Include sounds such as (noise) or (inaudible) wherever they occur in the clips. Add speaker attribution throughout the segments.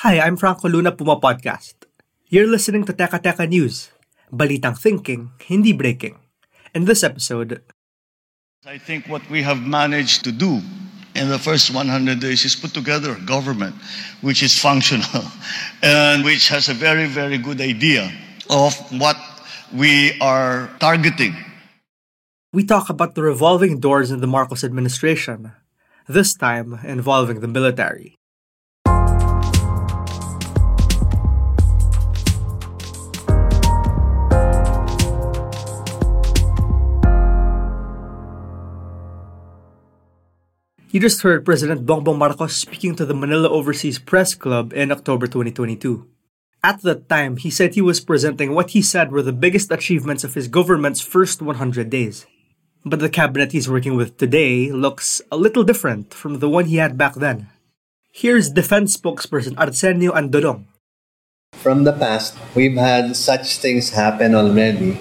Speaker 1: Hi, I'm Franco Luna Puma Podcast. You're listening to Teka Teka News. Balitang thinking, hindi breaking. In this episode,
Speaker 2: I think what we have managed to do in the first 100 days is put together a government which is functional (laughs) and which has a very, very good idea of what we are targeting.
Speaker 1: we talk about the revolving doors in the Marcos administration, this time involving the military. You just heard President Bongbong Marcos speaking to the Manila Overseas Press Club in October 2022. At that time, he said he was presenting what he said were the biggest achievements of his government's first 100 days. But the cabinet he's working with today looks a little different from the one he had back then. Here's defense spokesperson Arsenio Andolong.
Speaker 3: From the past, we've had such things happen already,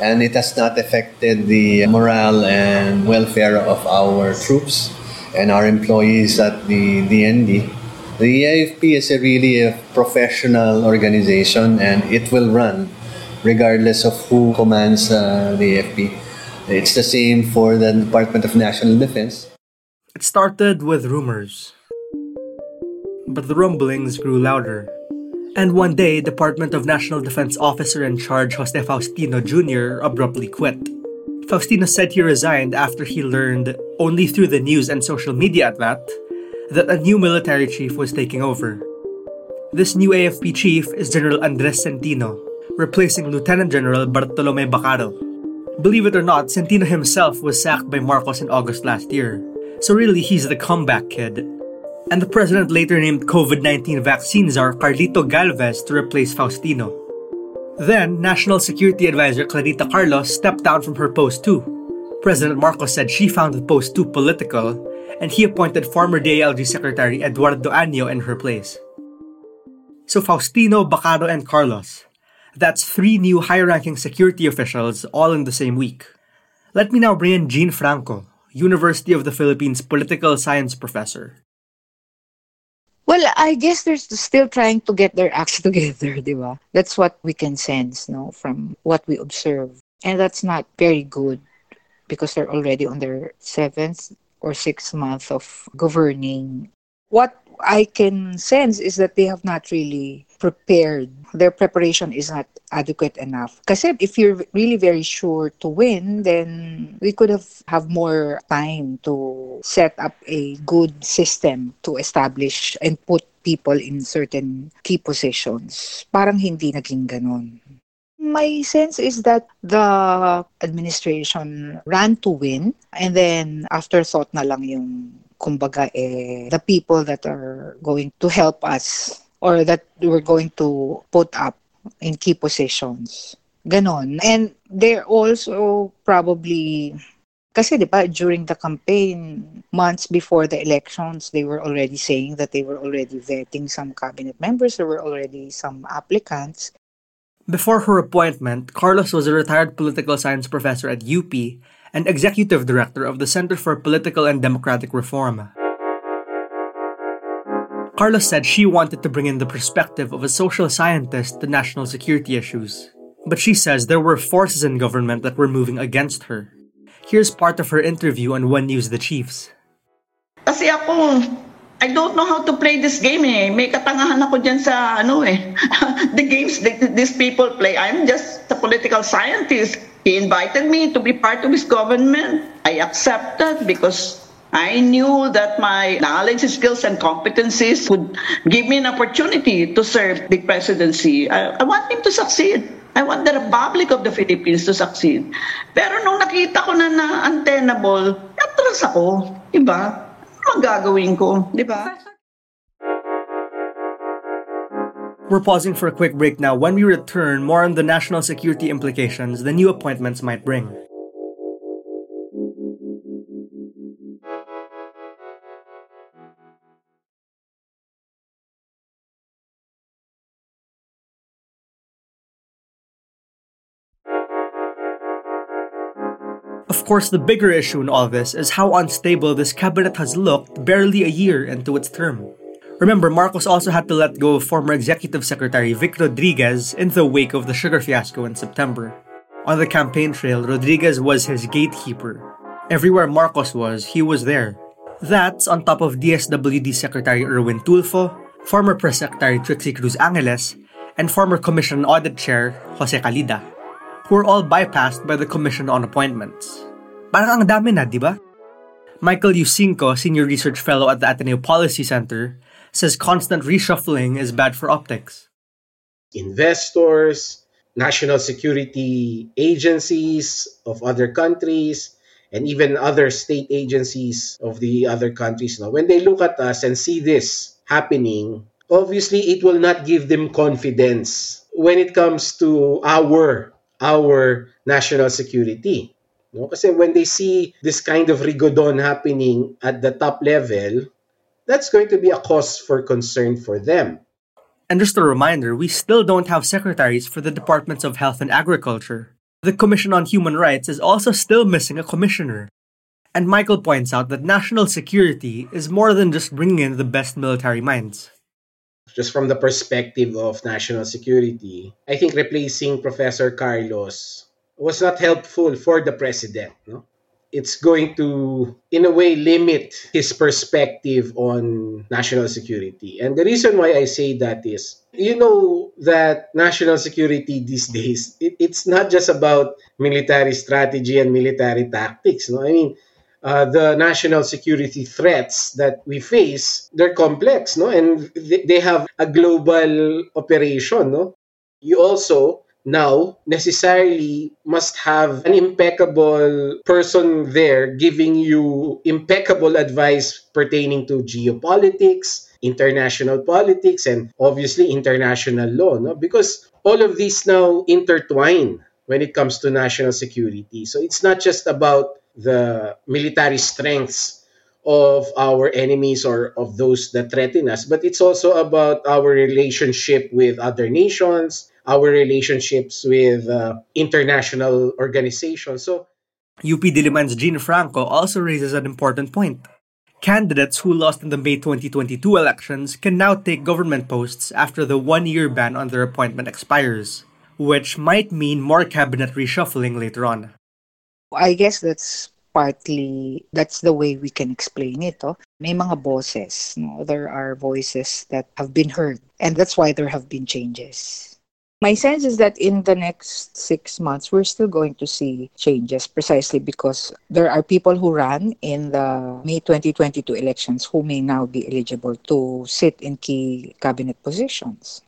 Speaker 3: and it has not affected the morale and welfare of our troops and our employees at the DND. The AFP is a really a professional organization, and it will run regardless of who commands uh, the AFP. It's the same for the Department of National Defense.
Speaker 1: It started with rumors. But the rumblings grew louder. And one day, Department of National Defense officer in charge Jose Faustino Jr. abruptly quit. Faustino said he resigned after he learned, only through the news and social media at that, that a new military chief was taking over. This new AFP chief is General Andres Centino, replacing Lieutenant General Bartolome Bacarro. Believe it or not, Centino himself was sacked by Marcos in August last year. So really, he's the comeback kid. And the president later named COVID 19 vaccine czar Carlito Galvez to replace Faustino. Then, National Security Advisor Clarita Carlos stepped down from her post too. President Marcos said she found the post too political, and he appointed former DILG Secretary Eduardo Año in her place. So Faustino, Bacarro, and Carlos. That's three new high ranking security officials all in the same week. Let me now bring in Jean Franco, University of the Philippines political science professor.
Speaker 4: Well, I guess they're still trying to get their acts (laughs) together, di? That's what we can sense, no, from what we observe. And that's not very good because they're already on their seventh or sixth month of governing. What I can sense is that they have not really prepared. Their preparation is not adequate enough. Kasi if you're really very sure to win, then we could have, have more time to set up a good system to establish and put people in certain key positions. Parang hindi naging ganon. My sense is that the administration ran to win and then afterthought na lang yung kumbaga eh, the people that are going to help us or that we're going to put up in key positions. Ganon. And they're also probably kasi 'di ba during the campaign months before the elections they were already saying that they were already vetting some cabinet members there were already some applicants
Speaker 1: Before her appointment, Carlos was a retired political science professor at UP and executive director of the Center for Political and Democratic Reform. Carlos said she wanted to bring in the perspective of a social scientist to national security issues. But she says there were forces in government that were moving against her. Here's part of her interview on One News The Chiefs.
Speaker 5: Kasi ako, I don't know how to play this game eh. May katangahan ako dyan sa ano eh. (laughs) the games that these people play. I'm just a political scientist. He invited me to be part of his government. I accepted because I knew that my knowledge, skills, and competencies would give me an opportunity to serve the presidency. I, I want him to succeed. I want the Republic of the Philippines to succeed. Pero nung nakita ko na na untenable, atras ako. Diba? bang gagawin ko? Di ba?
Speaker 1: We're pausing for a quick break now. When we return, more on the national security implications the new appointments might bring. Of course, the bigger issue in all this is how unstable this cabinet has looked barely a year into its term. Remember, Marcos also had to let go of former Executive Secretary Vic Rodriguez in the wake of the sugar fiasco in September. On the campaign trail, Rodriguez was his gatekeeper. Everywhere Marcos was, he was there. That's on top of DSWD Secretary Erwin Tulfo, former Press Secretary Trixie Cruz Angeles, and former Commission Audit Chair Jose Calida who were all bypassed by the Commission on Appointments. Parang ang dami na, di ba? Michael Yusingco, Senior Research Fellow at the Ateneo Policy Center, says constant reshuffling is bad for optics.
Speaker 6: Investors, national security agencies of other countries, and even other state agencies of the other countries, now, when they look at us and see this happening, obviously it will not give them confidence when it comes to our our national security. No? Kasi when they see this kind of rigodon happening at the top level, that's going to be a cause for concern for them.
Speaker 1: And just a reminder, we still don't have secretaries for the Departments of Health and Agriculture. The Commission on Human Rights is also still missing a commissioner. And Michael points out that national security is more than just bringing in the best military minds
Speaker 6: just from the perspective of national security, I think replacing Professor Carlos was not helpful for the president. No? It's going to, in a way, limit his perspective on national security. And the reason why I say that is, you know, that national security these days, it, it's not just about military strategy and military tactics. No? I mean, uh, the national security threats that we face, they're complex, no? And they have a global operation, no? You also now necessarily must have an impeccable person there giving you impeccable advice pertaining to geopolitics, international politics, and obviously international law, no? Because all of these now intertwine when it comes to national security. So it's not just about the military strengths of our enemies or of those that threaten us, but it's also about our relationship with other nations, our relationships with uh, international organizations. So,
Speaker 1: UP Diliman's Jean Franco also raises an important point. Candidates who lost in the May 2022 elections can now take government posts after the one year ban on their appointment expires, which might mean more cabinet reshuffling later on.
Speaker 4: I guess that's partly that's the way we can explain it oh. may mga no there are voices that have been heard and that's why there have been changes my sense is that in the next six months we're still going to see changes precisely because there are people who ran in the may 2022 elections who may now be eligible to sit in key cabinet positions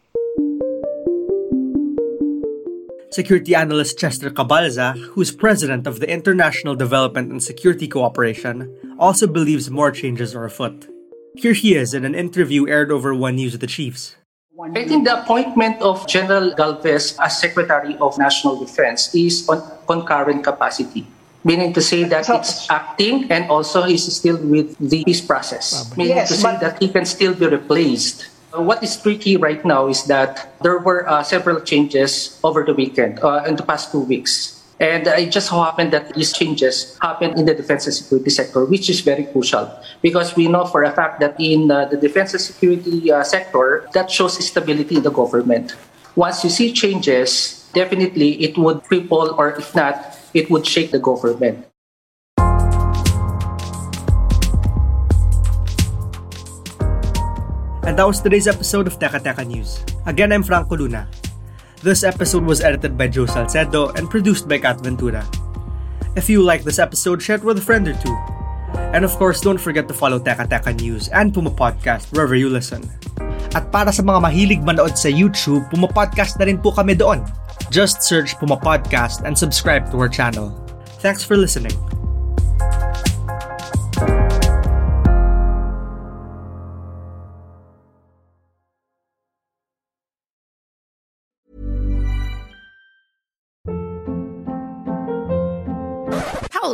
Speaker 1: Security analyst Chester Cabalza, who's president of the International Development and Security Cooperation, also believes more changes are afoot. Here he is in an interview aired over One News with the Chiefs.
Speaker 7: I think the appointment of General Galvez as Secretary of National Defense is on concurrent capacity, meaning to say that it's acting and also is still with the peace process, meaning yes, to say that he can still be replaced what is tricky right now is that there were uh, several changes over the weekend, uh, in the past two weeks. And it just so happened that these changes happened in the defense and security sector, which is very crucial because we know for a fact that in uh, the defense and security uh, sector, that shows stability in the government. Once you see changes, definitely it would cripple, or if not, it would shake the government.
Speaker 1: And that was today's episode of Teka Teka News. Again, I'm Franco Luna. This episode was edited by Joe Salcedo and produced by Kat Ventura. If you like this episode, share it with a friend or two. And of course, don't forget to follow Teka Teka News and Puma Podcast wherever you listen. At para sa mga mahilig manood sa YouTube, Puma Podcast na rin po kami doon. Just search Puma Podcast and subscribe to our channel. Thanks for listening.